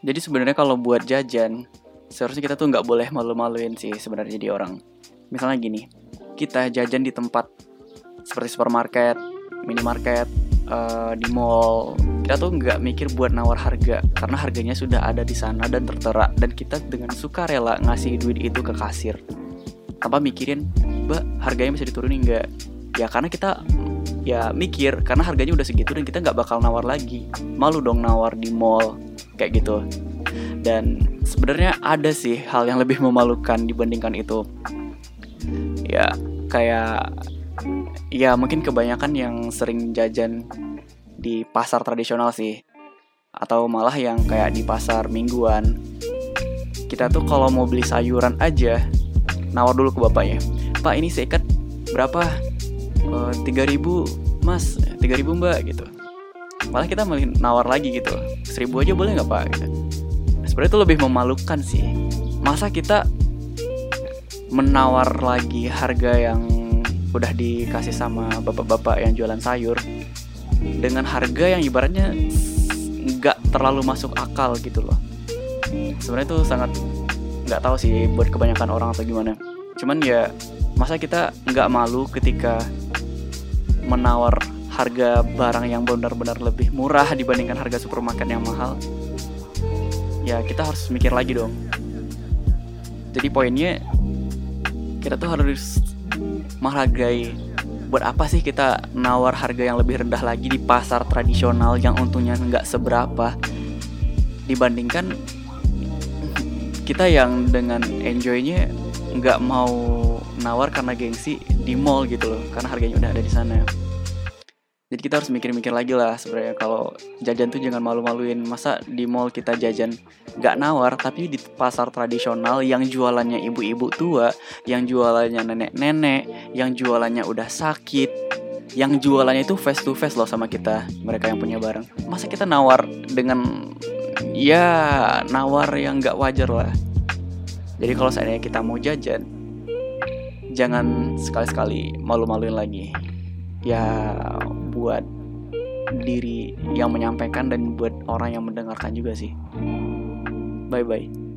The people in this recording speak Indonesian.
Jadi sebenarnya kalau buat jajan, seharusnya kita tuh nggak boleh malu-maluin sih sebenarnya jadi orang. Misalnya gini, kita jajan di tempat seperti supermarket, minimarket, uh, di mall, kita tuh nggak mikir buat nawar harga karena harganya sudah ada di sana dan tertera dan kita dengan suka rela ngasih duit itu ke kasir tanpa mikirin, mbak harganya bisa diturunin nggak? Ya karena kita ya mikir karena harganya udah segitu dan kita nggak bakal nawar lagi malu dong nawar di mall kayak gitu. Dan sebenarnya ada sih hal yang lebih memalukan dibandingkan itu. Ya kayak ya mungkin kebanyakan yang sering jajan di pasar tradisional sih. Atau malah yang kayak di pasar mingguan. Kita tuh kalau mau beli sayuran aja nawar dulu ke bapaknya. Pak ini seikat berapa? Eh, tiga ribu mas. Tiga ribu mbak gitu malah kita nawar lagi gitu. Seribu aja boleh nggak pak? Gitu. sebenarnya itu lebih memalukan sih. Masa kita menawar lagi harga yang udah dikasih sama bapak-bapak yang jualan sayur dengan harga yang ibaratnya nggak terlalu masuk akal gitu loh. Sebenarnya itu sangat nggak tahu sih buat kebanyakan orang atau gimana. Cuman ya masa kita nggak malu ketika menawar harga barang yang benar-benar lebih murah dibandingkan harga supermarket yang mahal ya kita harus mikir lagi dong. Jadi poinnya kita tuh harus menghargai buat apa sih kita nawar harga yang lebih rendah lagi di pasar tradisional yang untungnya nggak seberapa dibandingkan kita yang dengan enjoynya nggak mau nawar karena gengsi di mall gitu loh karena harganya udah ada di sana jadi kita harus mikir-mikir lagi lah sebenarnya. Kalau jajan tuh jangan malu-maluin. Masa di mall kita jajan nggak nawar tapi di pasar tradisional yang jualannya ibu-ibu tua yang jualannya nenek-nenek yang jualannya udah sakit yang jualannya itu face to face loh sama kita mereka yang punya barang. Masa kita nawar dengan ya nawar yang nggak wajar lah. Jadi kalau seandainya kita mau jajan jangan sekali-sekali malu-maluin lagi. Ya diri yang menyampaikan dan buat orang yang mendengarkan juga sih. Bye bye